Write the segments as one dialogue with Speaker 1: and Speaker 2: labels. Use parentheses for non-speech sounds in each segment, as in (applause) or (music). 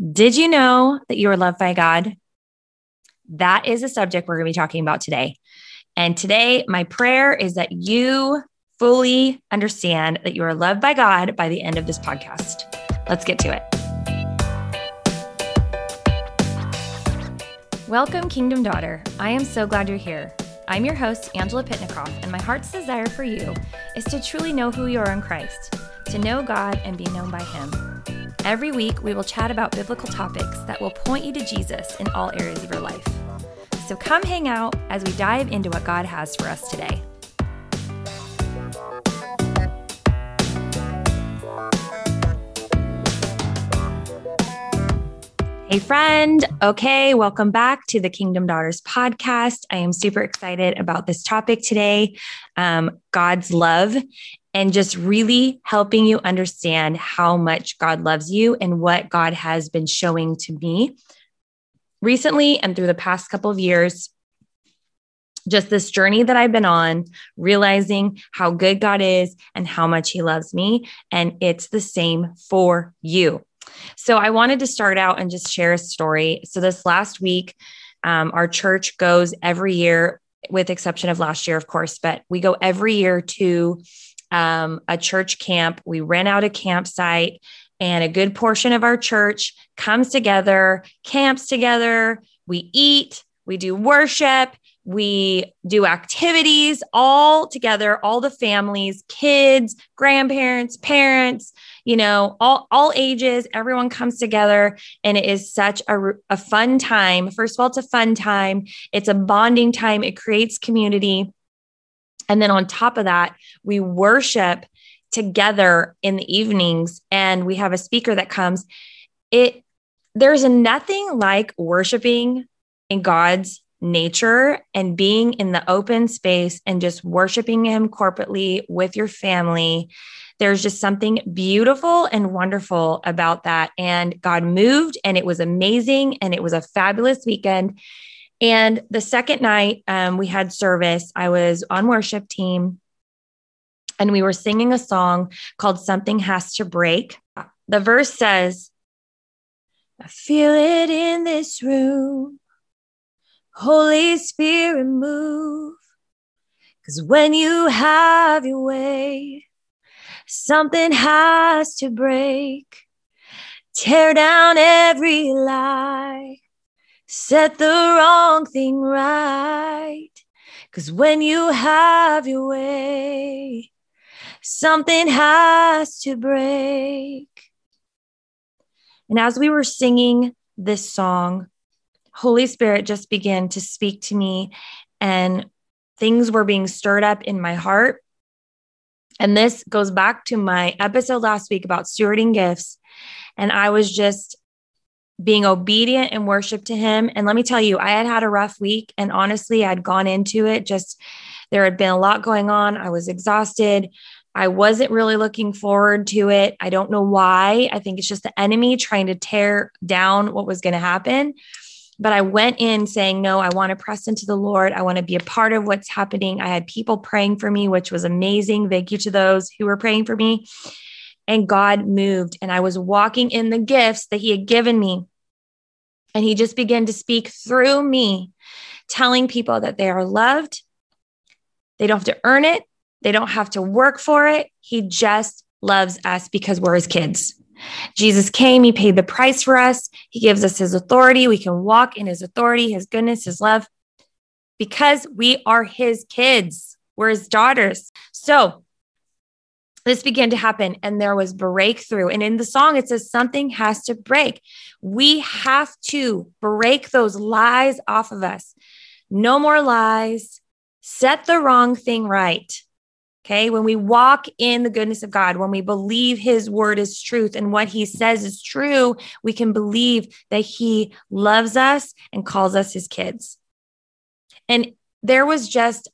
Speaker 1: Did you know that you are loved by God? That is a subject we're going to be talking about today. And today, my prayer is that you fully understand that you are loved by God by the end of this podcast. Let's get to it. Welcome, Kingdom Daughter. I am so glad you're here. I'm your host, Angela Pitnikoff, and my heart's desire for you is to truly know who you are in Christ, to know God and be known by Him. Every week, we will chat about biblical topics that will point you to Jesus in all areas of your life. So come hang out as we dive into what God has for us today. Hey, friend. Okay, welcome back to the Kingdom Daughters podcast. I am super excited about this topic today um, God's love and just really helping you understand how much God loves you and what God has been showing to me recently and through the past couple of years. Just this journey that I've been on, realizing how good God is and how much He loves me. And it's the same for you. So I wanted to start out and just share a story. So this last week, um, our church goes every year, with exception of last year, of course, but we go every year to um, a church camp. We rent out a campsite, and a good portion of our church comes together, camps together. We eat, we do worship, we do activities all together, all the families, kids, grandparents, parents, you know, all, all ages, everyone comes together and it is such a, a fun time. First of all, it's a fun time. It's a bonding time. It creates community. And then on top of that, we worship together in the evenings and we have a speaker that comes. It there's nothing like worshiping in God's nature and being in the open space and just worshiping him corporately with your family. There's just something beautiful and wonderful about that. And God moved and it was amazing and it was a fabulous weekend. And the second night um, we had service, I was on worship team and we were singing a song called Something Has to Break. The verse says, I feel it in this room. Holy Spirit, move. Because when you have your way, something has to break. Tear down every lie set the wrong thing right. Cause when you have your way, something has to break. And as we were singing this song, Holy Spirit just began to speak to me, and things were being stirred up in my heart. And this goes back to my episode last week about stewarding gifts. And I was just being obedient and worship to him. And let me tell you, I had had a rough week. And honestly, I'd gone into it just, there had been a lot going on. I was exhausted. I wasn't really looking forward to it. I don't know why. I think it's just the enemy trying to tear down what was going to happen. But I went in saying, No, I want to press into the Lord. I want to be a part of what's happening. I had people praying for me, which was amazing. Thank you to those who were praying for me and God moved. And I was walking in the gifts that He had given me. And He just began to speak through me, telling people that they are loved. They don't have to earn it, they don't have to work for it. He just loves us because we're His kids. Jesus came, He paid the price for us. He gives us His authority. We can walk in His authority, His goodness, His love, because we are His kids. We're His daughters. So, this began to happen and there was breakthrough. And in the song, it says something has to break. We have to break those lies off of us. No more lies. Set the wrong thing right. Okay. When we walk in the goodness of God, when we believe his word is truth and what he says is true, we can believe that he loves us and calls us his kids. And there was just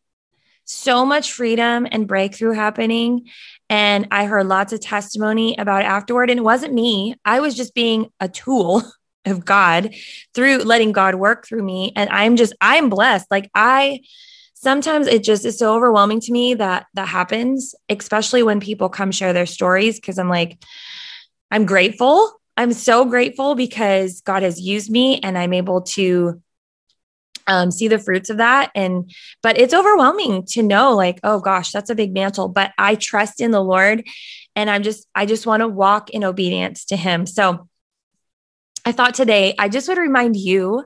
Speaker 1: so much freedom and breakthrough happening. And I heard lots of testimony about it afterward. And it wasn't me, I was just being a tool (laughs) of God through letting God work through me. And I'm just, I'm blessed. Like, I, sometimes it just is so overwhelming to me that that happens, especially when people come share their stories. Cause I'm like, I'm grateful I'm so grateful because God has used me and I'm able to um, see the fruits of that. And, but it's overwhelming to know, like, oh gosh, that's a big mantle. But I trust in the Lord and I'm just, I just want to walk in obedience to Him. So I thought today, I just would remind you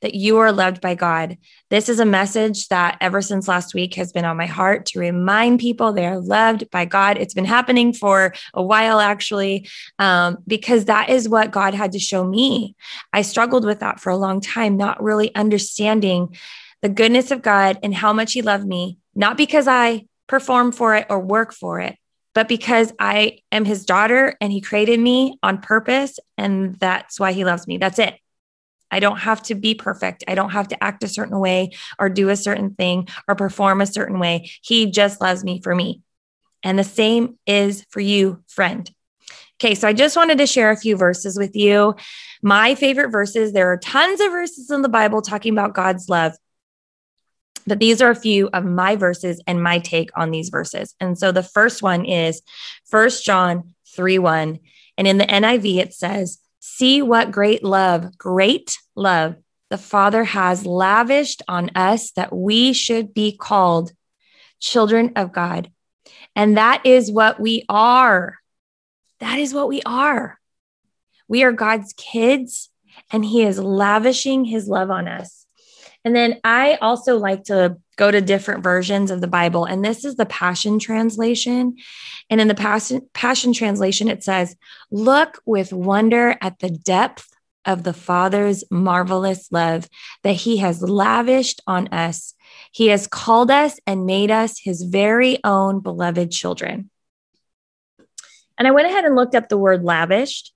Speaker 1: that you are loved by God. This is a message that ever since last week has been on my heart to remind people they are loved by God. It's been happening for a while, actually, um, because that is what God had to show me. I struggled with that for a long time, not really understanding the goodness of God and how much He loved me, not because I perform for it or work for it, but because I am his daughter and he created me on purpose. And that's why he loves me. That's it. I don't have to be perfect. I don't have to act a certain way or do a certain thing or perform a certain way. He just loves me for me. And the same is for you, friend. Okay, so I just wanted to share a few verses with you. My favorite verses, there are tons of verses in the Bible talking about God's love, but these are a few of my verses and my take on these verses. And so the first one is First John 3 1. And in the NIV, it says, See what great love, great love the Father has lavished on us that we should be called children of God. And that is what we are. That is what we are. We are God's kids, and He is lavishing His love on us. And then I also like to go to different versions of the Bible. And this is the Passion Translation. And in the Passion, Passion Translation, it says, Look with wonder at the depth of the Father's marvelous love that He has lavished on us. He has called us and made us His very own beloved children. And I went ahead and looked up the word lavished.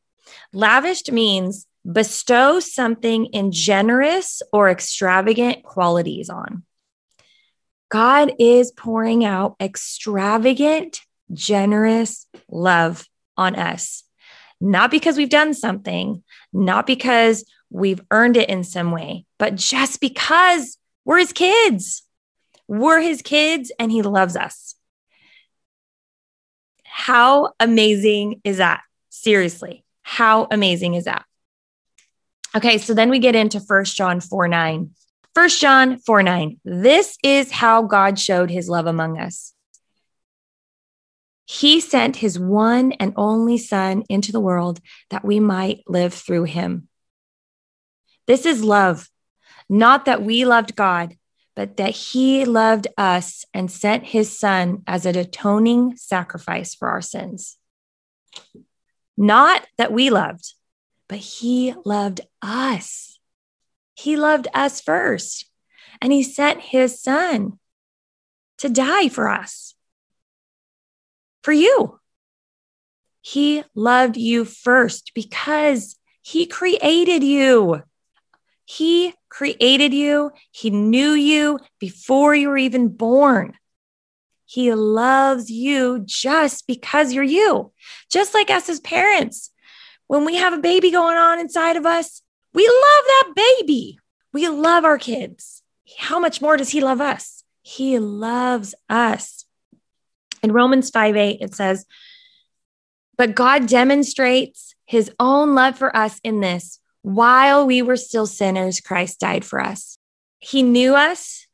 Speaker 1: Lavished means bestow something in generous or extravagant qualities on. God is pouring out extravagant, generous love on us, not because we've done something, not because we've earned it in some way, but just because we're his kids. We're his kids and he loves us. How amazing is that? Seriously, how amazing is that? Okay, so then we get into First John 4 9. 1 John 4 9. This is how God showed his love among us. He sent his one and only Son into the world that we might live through him. This is love, not that we loved God, but that he loved us and sent his Son as an atoning sacrifice for our sins. Not that we loved, but he loved us. He loved us first, and he sent his son to die for us, for you. He loved you first because he created you. He created you. He knew you before you were even born. He loves you just because you're you, just like us as parents when we have a baby going on inside of us, we love that baby. We love our kids. How much more does he love us? He loves us. In Romans 5 8, it says, But God demonstrates his own love for us in this while we were still sinners, Christ died for us. He knew us,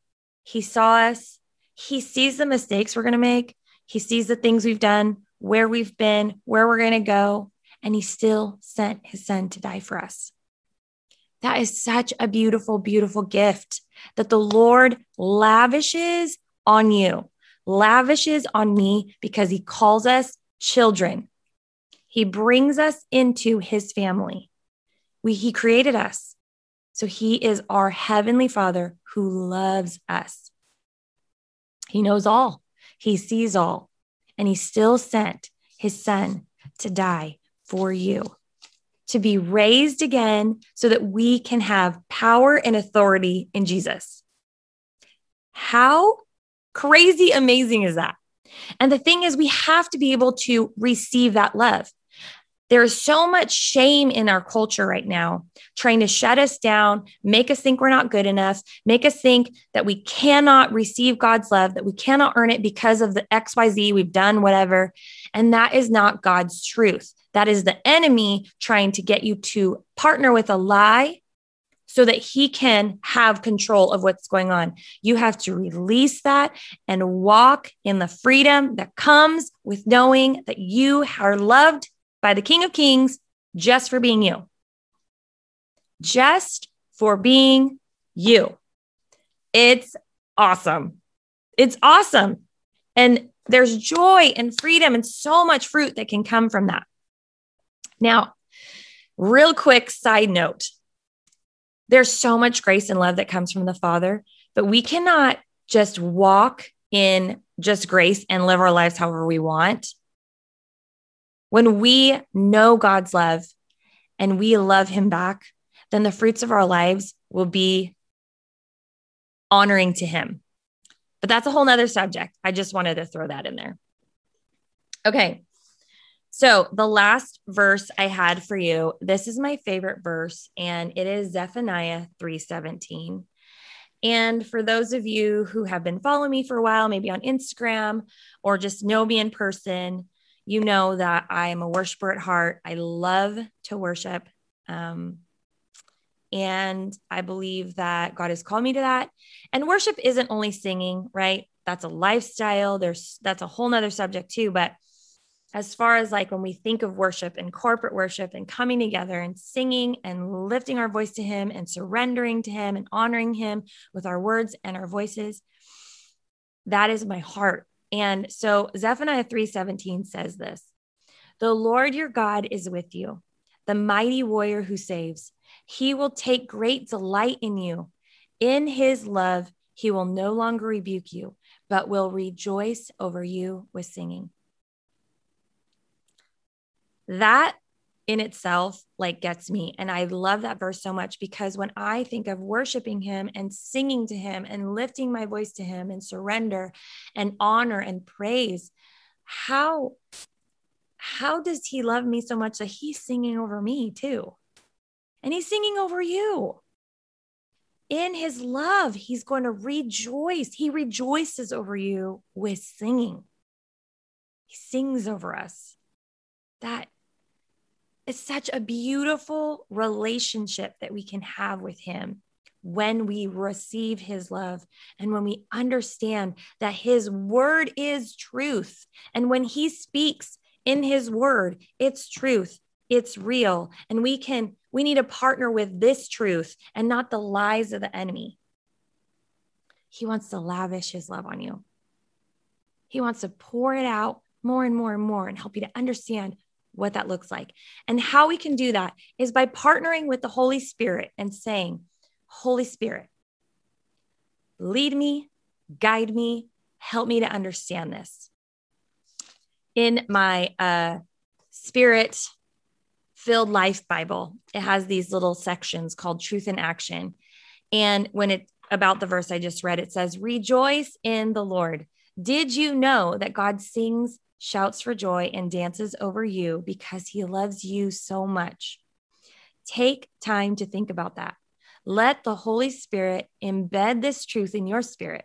Speaker 1: he saw us, he sees the mistakes we're going to make, he sees the things we've done, where we've been, where we're going to go and he still sent his son to die for us. That is such a beautiful, beautiful gift that the Lord lavishes on you, lavishes on me because he calls us children. He brings us into his family. We, he created us. So he is our heavenly father who loves us. He knows all, he sees all, and he still sent his son to die for you to be raised again so that we can have power and authority in Jesus. How crazy amazing is that? And the thing is, we have to be able to receive that love. There is so much shame in our culture right now, trying to shut us down, make us think we're not good enough, make us think that we cannot receive God's love, that we cannot earn it because of the XYZ we've done, whatever. And that is not God's truth. That is the enemy trying to get you to partner with a lie so that he can have control of what's going on. You have to release that and walk in the freedom that comes with knowing that you are loved by the King of Kings just for being you. Just for being you. It's awesome. It's awesome. And there's joy and freedom and so much fruit that can come from that. Now, real quick side note there's so much grace and love that comes from the Father, but we cannot just walk in just grace and live our lives however we want. When we know God's love and we love Him back, then the fruits of our lives will be honoring to Him. But that's a whole nother subject. I just wanted to throw that in there. Okay. So, the last verse I had for you, this is my favorite verse, and it is Zephaniah 3:17. And for those of you who have been following me for a while, maybe on Instagram or just know me in person, you know that I am a worshiper at heart. I love to worship. Um, and I believe that God has called me to that. And worship isn't only singing, right? That's a lifestyle. There's that's a whole nother subject too. But as far as like when we think of worship and corporate worship and coming together and singing and lifting our voice to him and surrendering to him and honoring him with our words and our voices that is my heart. And so zephaniah 3:17 says this the lord your god is with you the mighty warrior who saves. He will take great delight in you. In his love he will no longer rebuke you but will rejoice over you with singing that in itself like gets me. And i love that verse so much because when i think of worshiping him and singing to him and lifting my voice to him and surrender and honor and praise how how does he love me so much that he's singing over me too? And he's singing over you. In his love he's going to rejoice. He rejoices over you with singing. He sings over us. That it's such a beautiful relationship that we can have with Him when we receive His love and when we understand that His word is truth. And when He speaks in His word, it's truth, it's real. And we can, we need to partner with this truth and not the lies of the enemy. He wants to lavish His love on you. He wants to pour it out more and more and more and help you to understand what that looks like. And how we can do that is by partnering with the Holy Spirit and saying, Holy Spirit, lead me, guide me, help me to understand this. In my uh, spirit filled life Bible, it has these little sections called Truth in Action. And when it about the verse I just read, it says, Rejoice in the Lord. Did you know that God sings shouts for joy, and dances over you because he loves you so much. Take time to think about that. Let the Holy Spirit embed this truth in your spirit.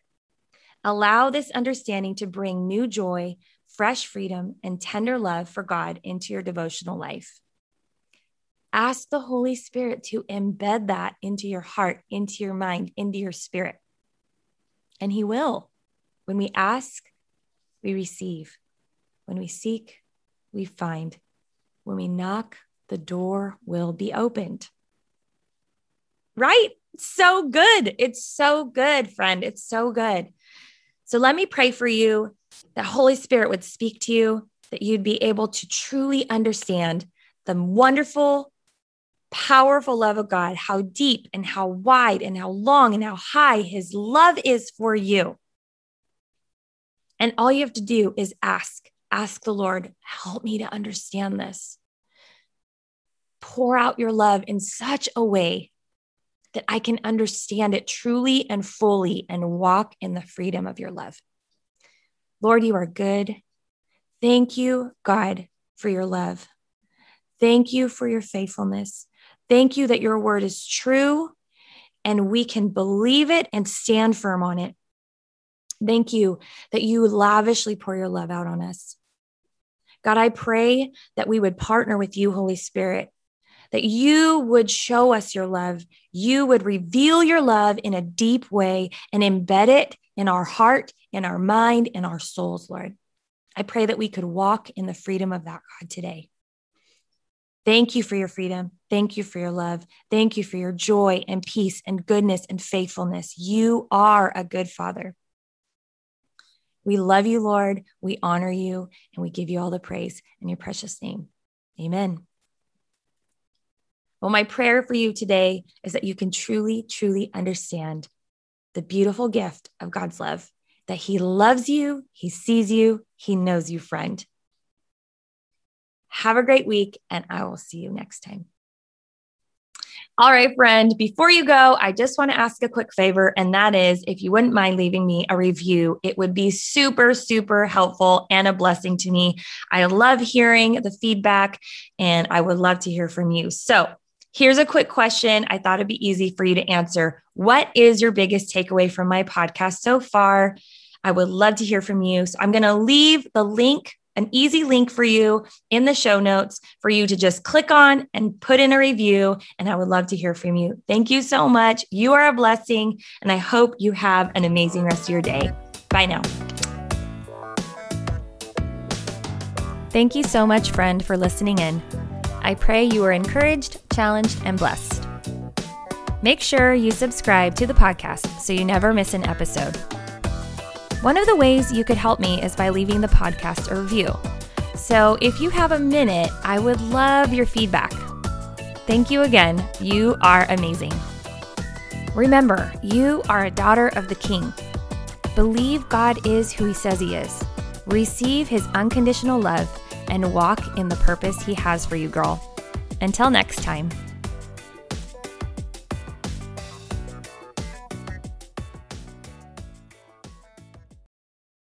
Speaker 1: Allow this understanding to bring new joy, fresh freedom, and tender love for God into your devotional life. Ask the Holy Spirit to embed that into your heart, into your mind, into your spirit. And He will. When we ask, we receive. When we seek, we find. When we knock, the door will be opened. Right? So good. It's so good, friend. It's so good. So let me pray for you that Holy Spirit would speak to you, that you'd be able to truly understand the wonderful, powerful love of God, how deep and how wide and how long and how high his love is for you. And all you have to do is ask ask the Lord, help me to understand this. Pour out your love in such a way that I can understand it truly and fully and walk in the freedom of your love. Lord, you are good. Thank you, God, for your love. Thank you for your faithfulness. Thank you that your word is true and we can believe it and stand firm on it. Thank you that you lavishly pour your love out on us. God, I pray that we would partner with you, Holy Spirit, that you would show us your love. You would reveal your love in a deep way and embed it in our heart, in our mind, in our souls, Lord. I pray that we could walk in the freedom of that, God, today. Thank you for your freedom. Thank you for your love. Thank you for your joy and peace and goodness and faithfulness. You are a good father. We love you, Lord. We honor you and we give you all the praise in your precious name. Amen. Well, my prayer for you today is that you can truly, truly understand the beautiful gift of God's love, that He loves you, He sees you, He knows you, friend. Have a great week, and I will see you next time. All right, friend, before you go, I just want to ask a quick favor, and that is if you wouldn't mind leaving me a review, it would be super, super helpful and a blessing to me. I love hearing the feedback, and I would love to hear from you. So, here's a quick question I thought it'd be easy for you to answer. What is your biggest takeaway from my podcast so far? I would love to hear from you. So, I'm going to leave the link an easy link for you in the show notes for you to just click on and put in a review. And I would love to hear from you. Thank you so much. You are a blessing. And I hope you have an amazing rest of your day. Bye now. Thank you so much, friend, for listening in. I pray you are encouraged, challenged, and blessed. Make sure you subscribe to the podcast so you never miss an episode. One of the ways you could help me is by leaving the podcast a review. So if you have a minute, I would love your feedback. Thank you again. You are amazing. Remember, you are a daughter of the King. Believe God is who He says He is. Receive His unconditional love and walk in the purpose He has for you, girl. Until next time.